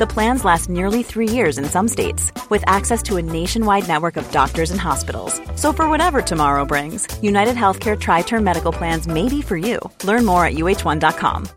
The plans last nearly three years in some states, with access to a nationwide network of doctors and hospitals. So, for whatever tomorrow brings, United Healthcare Tri Term Medical Plans may be for you. Learn more at uh1.com.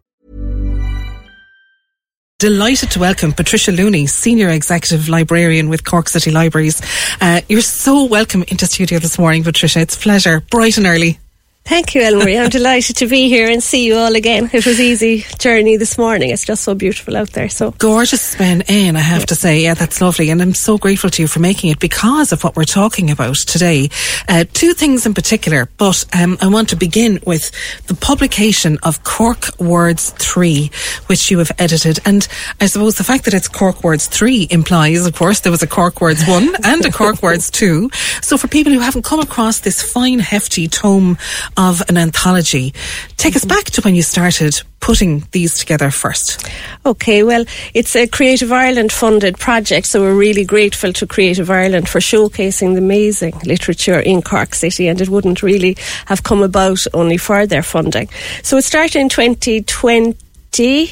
Delighted to welcome Patricia Looney, Senior Executive Librarian with Cork City Libraries. Uh, you're so welcome into studio this morning, Patricia. It's pleasure, bright and early. Thank you, Elmarie. I'm delighted to be here and see you all again. It was easy journey this morning. It's just so beautiful out there. So gorgeous spin in, I have yeah. to say. Yeah, that's lovely, and I'm so grateful to you for making it because of what we're talking about today. Uh, two things in particular, but um, I want to begin with the publication of Cork Words Three, which you have edited, and I suppose the fact that it's Cork Words Three implies, of course, there was a Cork Words One and a Cork Words Two. So for people who haven't come across this fine, hefty tome of an anthology. Take us back to when you started putting these together first? Okay, well, it's a Creative Ireland funded project, so we're really grateful to Creative Ireland for showcasing the amazing literature in Cork City, and it wouldn't really have come about only for their funding. So it started in 2020.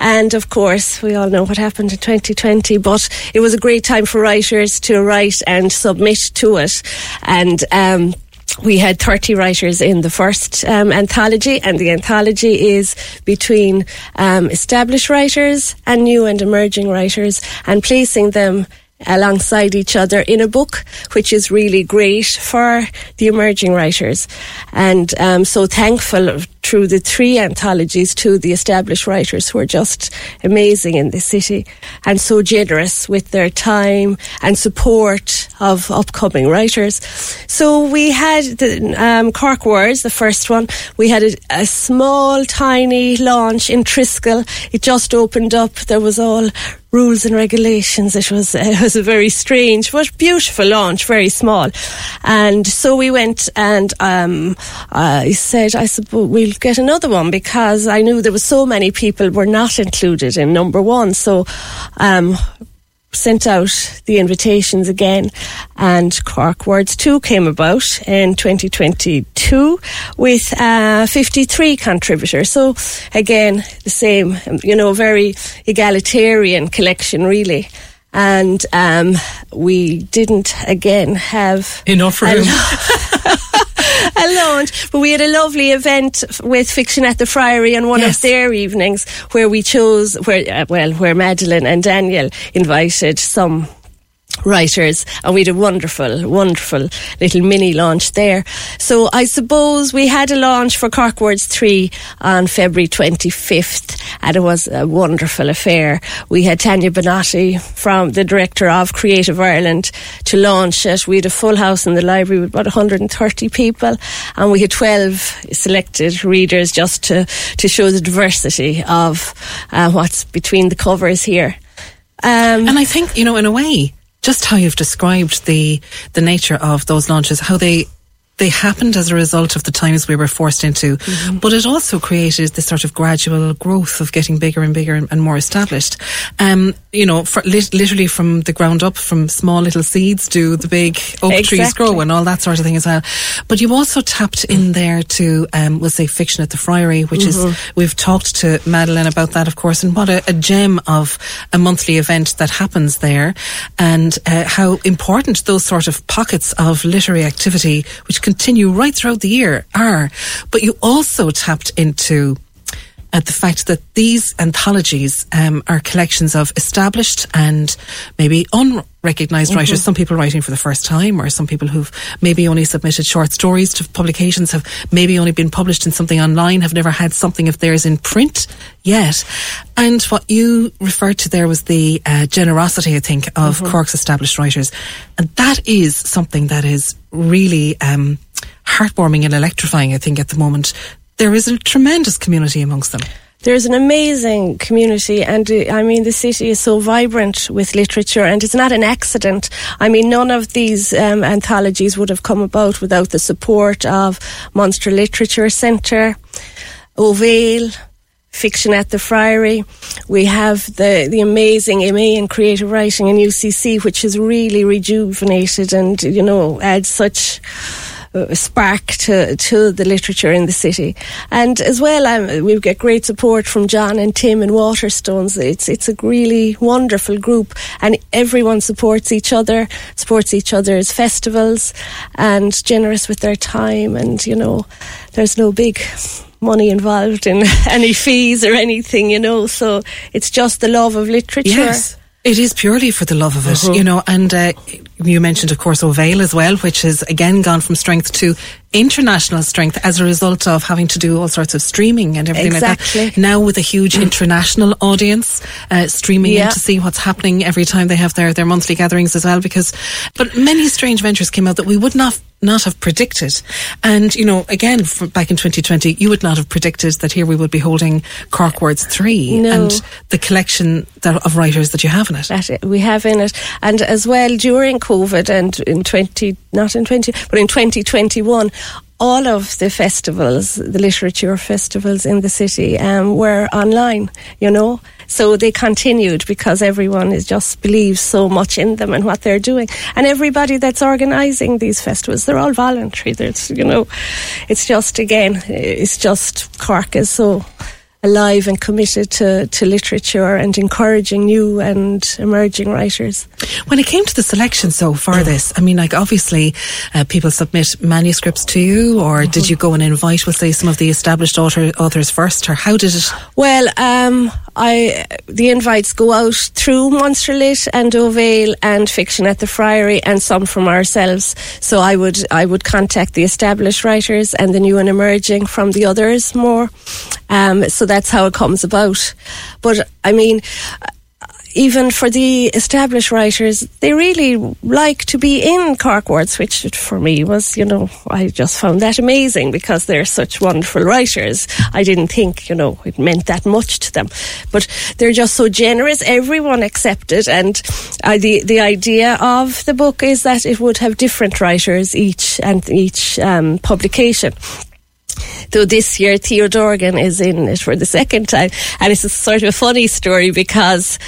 And of course, we all know what happened in 2020, but it was a great time for writers to write and submit to it. And um, we had 30 writers in the first um, anthology, and the anthology is between um, established writers and new and emerging writers, and placing them alongside each other in a book, which is really great for the emerging writers. And um, so thankful through the three anthologies to the established writers who are just amazing in the city and so generous with their time and support of upcoming writers. So we had the um, Cork Words, the first one. We had a, a small, tiny launch in Triskel. It just opened up. There was all rules and regulations. It was it was a very strange but beautiful launch, very small. And so we went and um, I said, I suppose we'll get another one because I knew there were so many people were not included in number one. So um, sent out the invitations again, and Cork Words 2 came about in 2022 with uh, 53 contributors. So, again, the same, you know, very egalitarian collection, really and um, we didn't again have enough room. but we had a lovely event with Fiction at the Friary on one yes. of their evenings where we chose where uh, well where Madeline and Daniel invited some writers and we had a wonderful wonderful little mini launch there. So I suppose we had a launch for Cork Words 3 on February 25th and it was a wonderful affair. We had Tania Banotti from the director of Creative Ireland to launch it. We had a full house in the library with about 130 people and we had 12 selected readers just to, to show the diversity of uh, what's between the covers here. Um, and I think, you know, in a way, just how you've described the the nature of those launches, how they they happened as a result of the times we were forced into, mm-hmm. but it also created this sort of gradual growth of getting bigger and bigger and, and more established. Um, you know, for, li- literally from the ground up, from small little seeds do the big oak exactly. trees grow and all that sort of thing as well. But you also tapped in there to, um, we'll say, fiction at the Friary, which mm-hmm. is we've talked to Madeline about that, of course, and what a, a gem of a monthly event that happens there, and uh, how important those sort of pockets of literary activity, which continue right throughout the year are. But you also tapped into at the fact that these anthologies um, are collections of established and maybe unrecognized mm-hmm. writers. Some people writing for the first time, or some people who've maybe only submitted short stories to publications, have maybe only been published in something online, have never had something of theirs in print yet. And what you referred to there was the uh, generosity, I think, of mm-hmm. Cork's established writers. And that is something that is really um, heartwarming and electrifying, I think, at the moment. There is a tremendous community amongst them. There's an amazing community, and uh, I mean, the city is so vibrant with literature, and it's not an accident. I mean, none of these um, anthologies would have come about without the support of Munster Literature Centre, Ó Bhéal, Fiction at the Friary. We have the, the amazing MA in creative writing in UCC, which is really rejuvenated and, you know, adds such spark to, to the literature in the city. And as well, um, we get great support from John and Tim and Waterstones. It's, it's a really wonderful group and everyone supports each other, supports each other's festivals and generous with their time. And, you know, there's no big money involved in any fees or anything, you know. So it's just the love of literature. Yes. It is purely for the love of it, uh-huh. you know, and uh, you mentioned, of course, Ó Bhéal as well, which has again gone from strength to international strength as a result of having to do all sorts of streaming and everything exactly. like that. Now with a huge international audience uh, streaming yeah. in to see what's happening every time they have their, their monthly gatherings as well. Because, but many strange ventures came out that we would not not have predicted. And, you know, again, back in 2020, you would not have predicted that here we would be holding Cork Words 3 no. and the collection that, of writers that you have in it. That we have in it. And as well, during COVID and in 20, not in 20, but in 2021, all of the festivals, the literature festivals in the city, um, were online, you know. So they continued because everyone is just believes so much in them and what they're doing. And everybody that's organising these festivals, they're all voluntary. There's, you know, it's just, again, it's just Cork is so alive and committed to, to literature and encouraging new and emerging writers. When it came to the selection so for this, I mean, like obviously uh, people submit manuscripts to you, or mm-hmm. did you go and invite, we'll say, some of the established author, authors first, or how did it? Well, um, I the invites go out through Munster Lit and Ó Bhéal and Fiction at the Friary and some from ourselves. So I would I would contact the established writers and the new and emerging from the others more. Um, so that's how it comes about. But I mean, even for the established writers, they really like to be in Cork which for me was, you know, I just found that amazing because they're such wonderful writers. I didn't think, you know, it meant that much to them, but they're just so generous. Everyone accepted, and uh, the the idea of the book is that it would have different writers each and each um, publication. Though this year Theo Dorgan is in it for the second time, and it's a sort of a funny story because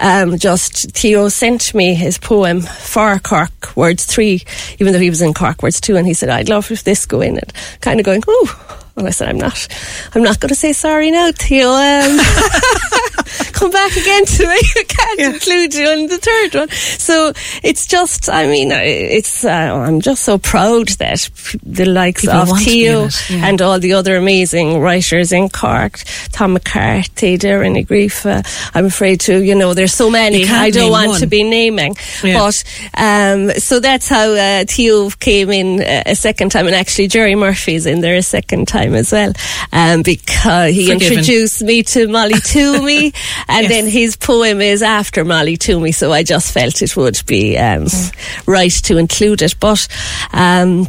um, just Theo sent me his poem for Cork Words 3, even though he was in Cork Words 2, and he said, I'd love if this go in it. Kind of going, oh, and I said, I'm not, I'm not going to say sorry now, Theo. Um, come back again to me. I can't yeah. include you in the third one. So it's just, I mean, it's, uh, I'm just so proud that the likes People of Theo yeah. and all the other amazing writers in Cork, Tom McCarthy, Doireann Ní Ghríofa, I'm afraid to, you know, there's so many. I don't want one. to be naming. Yeah. But, um, so that's how uh, Theo came in uh, a second time. And actually, Gerry Murphy's in there a second time time as well, um, because he Forgiven. introduced me to Molly Toomey, and yes. then his poem is after Molly Toomey, so I just felt it would be um, mm. right to include it. But um,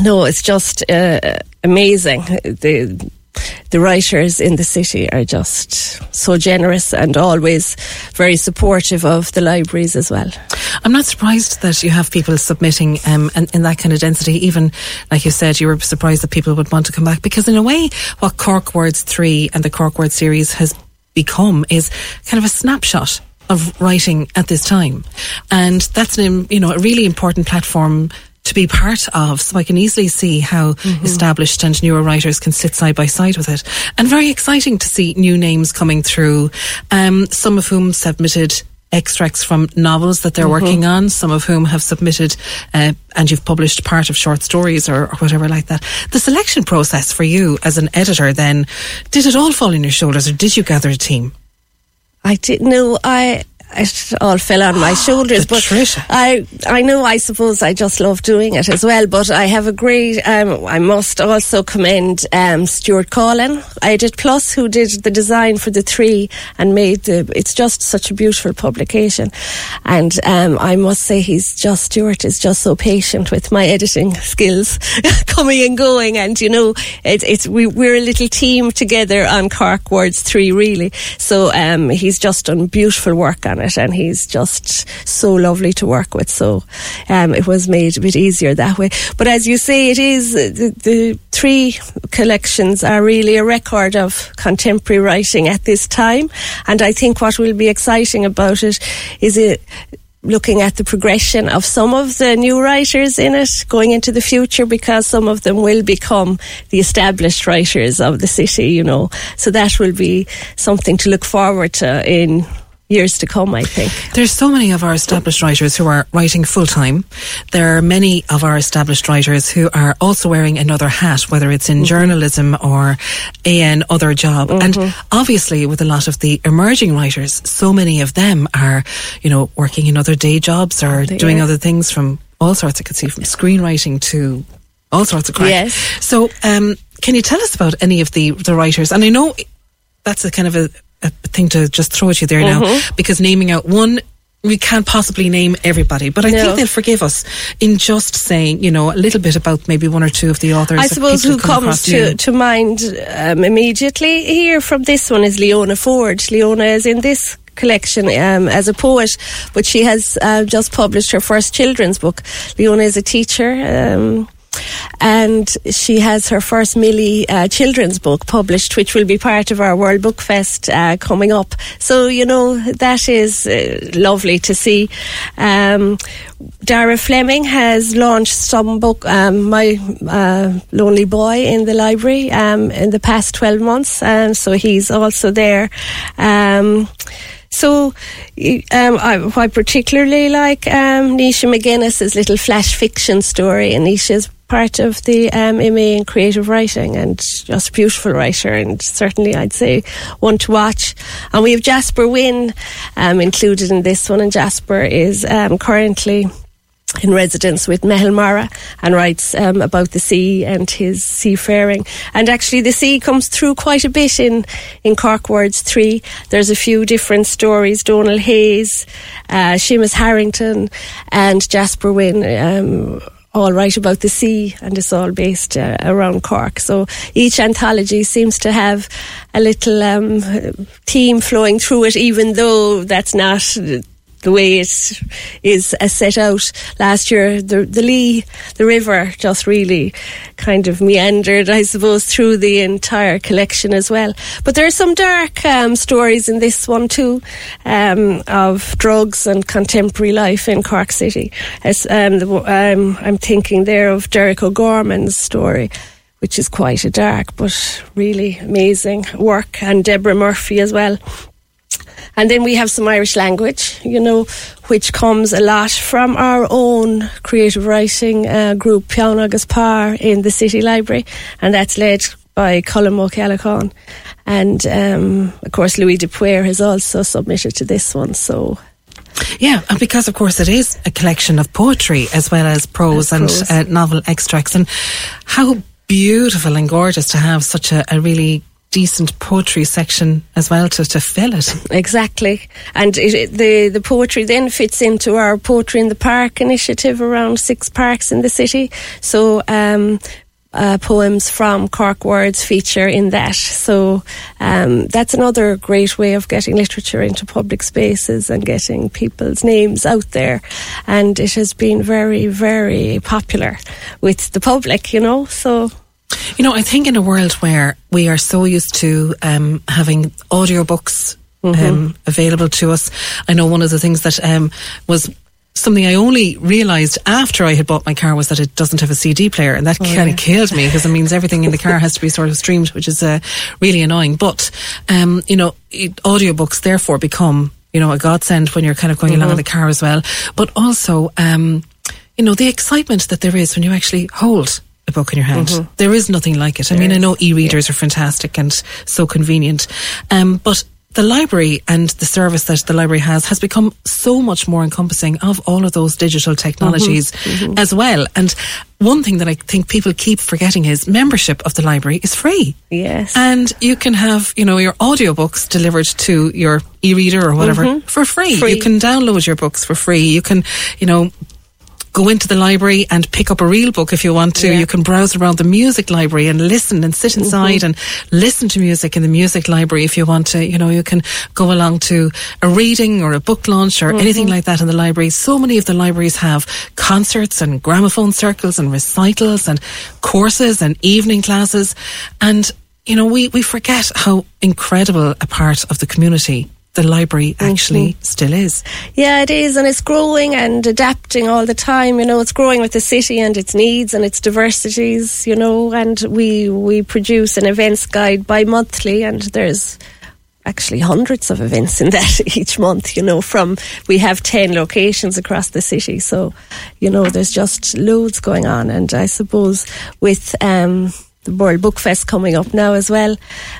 no, it's just uh, amazing. The the writers in the city are just so generous and always very supportive of the libraries as well. I'm not surprised that you have people submitting um, in, in that kind of density. Even like you said, you were surprised that people would want to come back because, in a way, what Cork Words 3 and the Cork Words series has become is kind of a snapshot of writing at this time. And that's an, you know, a really important platform to be part of. So I can easily see how mm-hmm. established and newer writers can sit side by side with it. And very exciting to see new names coming through, um, some of whom submitted extracts from novels that they're Mm-hmm. working on, some of whom have submitted, uh, and you've published part of short stories or, or whatever like that. The selection process for you as an editor then, did it all fall on your shoulders or did you gather a team? I didn't know. I it all fell on my shoulders, but Patricia. I I know. I suppose I just love doing it as well. But I have a great. Um, I must also commend um, Stuart Coughlan, Edit Plus, who did the design for the three and made the. It's just such a beautiful publication, and um, I must say he's just Stuart is just so patient with my editing skills, coming and going, and you know it, it's we we're a little team together on Cork Words three really. So um, he's just done beautiful work on it, and he's just so lovely to work with. So um, it was made a bit easier that way. But as you say, it is uh, the, the three collections are really a record of contemporary writing at this time, and I think what will be exciting about it is it looking at the progression of some of the new writers in it going into the future because some of them will become the established writers of the city, you know. So that will be something to look forward to in years to come, I think. There's so many of our established writers who are writing full time. There are many of our established writers who are also wearing another hat, whether it's in journalism or an other job. And obviously, with a lot of the emerging writers, so many of them are, you know, working in other day jobs or They doing are. other things from all sorts. I could see from screenwriting to all sorts of crap. Yes. So, um, can you tell us about any of the the writers? And I know that's a kind of a, a thing to just throw at you there now Mm-hmm. because naming out one we can't possibly name everybody but i No. think they'll forgive us in just saying you know a little bit about maybe one or two of the authors I suppose who come comes to, to mind um, immediately here from this one is Leona Ford. Leona is in this collection um, as a poet, but she has uh, just published her first children's book. Leona is a teacher. Um, and she has her first Millie uh, children's book published, which will be part of our World Book Fest uh, coming up. So, you know, that is uh, lovely to see. Um, Dara Fleming has launched some book, um, My uh, Lonely Boy, in the library um, in the past 12 months, and so he's also there. Um, so, um, I, I particularly like um, Nisha McGuinness's little flash fiction story, and Nisha's part of the um, MA in creative writing and just a beautiful writer, and certainly I'd say one to watch. And we have Jasper Wynne um, included in this one, and Jasper is um, currently in residence with Meitheal Mara and writes um, about the sea and his seafaring. And actually, the sea comes through quite a bit in, in Cork Words 3. There's a few different stories. Donal Hayes, uh, Seamus Harrington, and Jasper Wynne. Um, all write about the sea, and it's all based uh, around Cork. So each anthology seems to have a little um, theme flowing through it, even though that's not the way it is uh, set out last year. The, the Lee, the river, just really kind of meandered, I suppose, through the entire collection as well. But there are some dark um, stories in this one too, um, of drugs and contemporary life in Cork City. As, um, the, um, I'm thinking there of Derek O'Gorman's story. Which is quite a dark but really amazing work, and Deborah Murphy as well. And then we have some Irish language, you know, which comes a lot from our own creative writing uh, group, Peann agus Pár, in the City Library. And that's led by Colin O'Callaghan. And um, of course, Louis de Paor has also submitted to this one. So Yeah, and because of course it is a collection of poetry as well as prose As and uh, novel extracts, and how beautiful and gorgeous to have such a, a really decent poetry section as well to, to fill it. Exactly, and it, it- the the poetry then fits into our poetry in the park initiative around six parks in the city. So. Um, uh, poems from Cork Words feature in that. So um, that's another great way of getting literature into public spaces and getting people's names out there. And it has been very, very popular with the public, you know. So You know, I think in a world where we are so used to um, having audiobooks um, available to us, I know one of the things that um, was something I only realised after I had bought my car was that it doesn't have a CD player, and that kind of killed me because it means everything in the car has to be sort of streamed, which is uh, really annoying. But um, you know, it, audiobooks therefore become you know, a godsend when you're kind of going mm-hmm. along in the car as well. But also, um, you know, the excitement that there is when you actually hold a book in your hand. Mm-hmm. There is nothing like it. I mean, I know e-readers yeah. are fantastic and so convenient, um, but the library and the service that the library has has become so much more encompassing of all of those digital technologies mm-hmm, mm-hmm. as well. And one thing that I think people keep forgetting is membership of the library is free. Yes. And you can have, you know, your audiobooks delivered to your e-reader or whatever mm-hmm. for free. free. You can download your books for free. You can, you know, go into the library and pick up a real book if you want to. Yeah. You can browse around the music library and listen and sit inside mm-hmm. and listen to music in the music library if you want to. You know, you can go along to a reading or a book launch or mm-hmm. anything like that in the library. So many of the libraries have concerts and gramophone circles and recitals and courses and evening classes. And, you know, we, we forget how incredible a part of the community the library actually mm-hmm. still is. Yeah, it is, and it's growing and adapting all the time. You know, it's growing with the city and its needs and its diversities. You know, and we we produce an events guide bi-monthly, and there's actually hundreds of events in that each month. You know, from we have ten locations across the city, so you know, there's just loads going on, and I suppose with. Um, the World Book Fest coming up now as well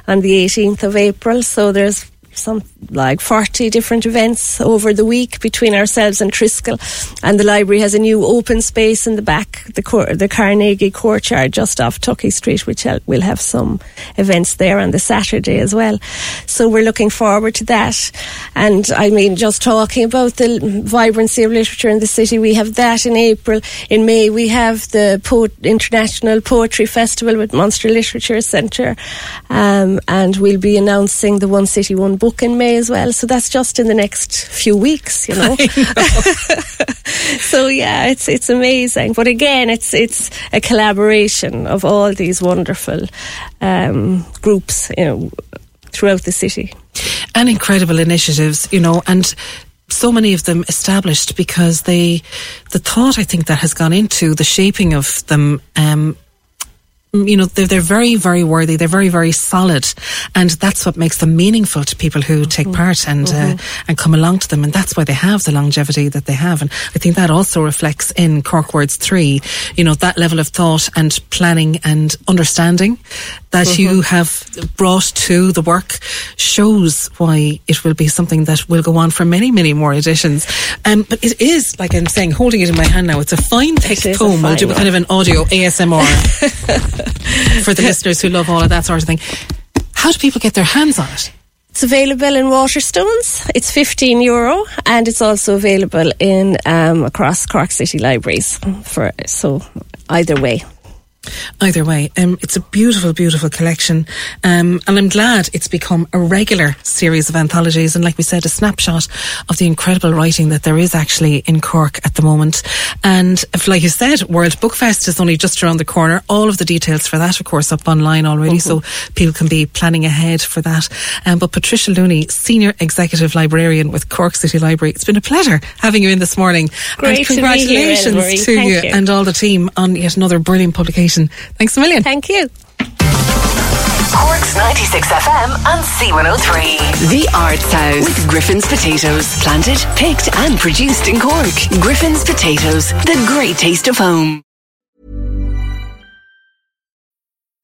on the 18th of April. So there's some like 40 different events over the week between ourselves and Triskel. And the library has a new open space in the back, the, Cor- the Carnegie Courtyard just off Tuckey Street, which will have some events there on the Saturday as well. So we're looking forward to that. And I mean, just talking about the vibrancy of literature in the city, we have that in April. In May, we have the po- International Poetry Festival with Munster Literature Centre. Um, and we'll be announcing the One City, One book in May as well. So that's just in the next few weeks, you know. know. so yeah, it's it's amazing. But again, it's it's a collaboration of all these wonderful um, groups, you know, throughout the city. And incredible initiatives, you know, and so many of them established because they, the thought I think that has gone into the shaping of them um, you know, they're, they're very, very worthy. They're very, very solid. And that's what makes them meaningful to people who take mm-hmm. part and, uh, mm-hmm. uh, and come along to them. And that's why they have the longevity that they have. And I think that also reflects in Cork Words 3, you know, that level of thought and planning and understanding that mm-hmm. you have brought to the work shows why it will be something that will go on for many, many more editions. Um, but it is, like I'm saying, holding it in my hand now, it's a fine thick poem. We'll do kind of an audio ASMR. for the listeners who love all of that sort of thing. How do people get their hands on it? It's available in Waterstones. It's 15 euro and it's also available in um, across Cork City libraries for so either way. Either way, um, it's a beautiful, beautiful collection, um, and I'm glad it's become a regular series of anthologies. And like we said, a snapshot of the incredible writing that there is actually in Cork at the moment. And if, like you said, World Book Fest is only just around the corner. All of the details for that, of course, up online already, mm-hmm. so people can be planning ahead for that. Um, but Patricia Looney, Senior Executive Librarian with Cork City Library, it's been a pleasure having you in this morning. Great and congratulations to, you, to you, you and all the team on yet another brilliant publication Thanks a million. Thank you. Cork's 96 FM and C103. The Arts House with Griffin's Potatoes. Planted, picked and produced in Cork. Griffin's Potatoes, the great taste of home.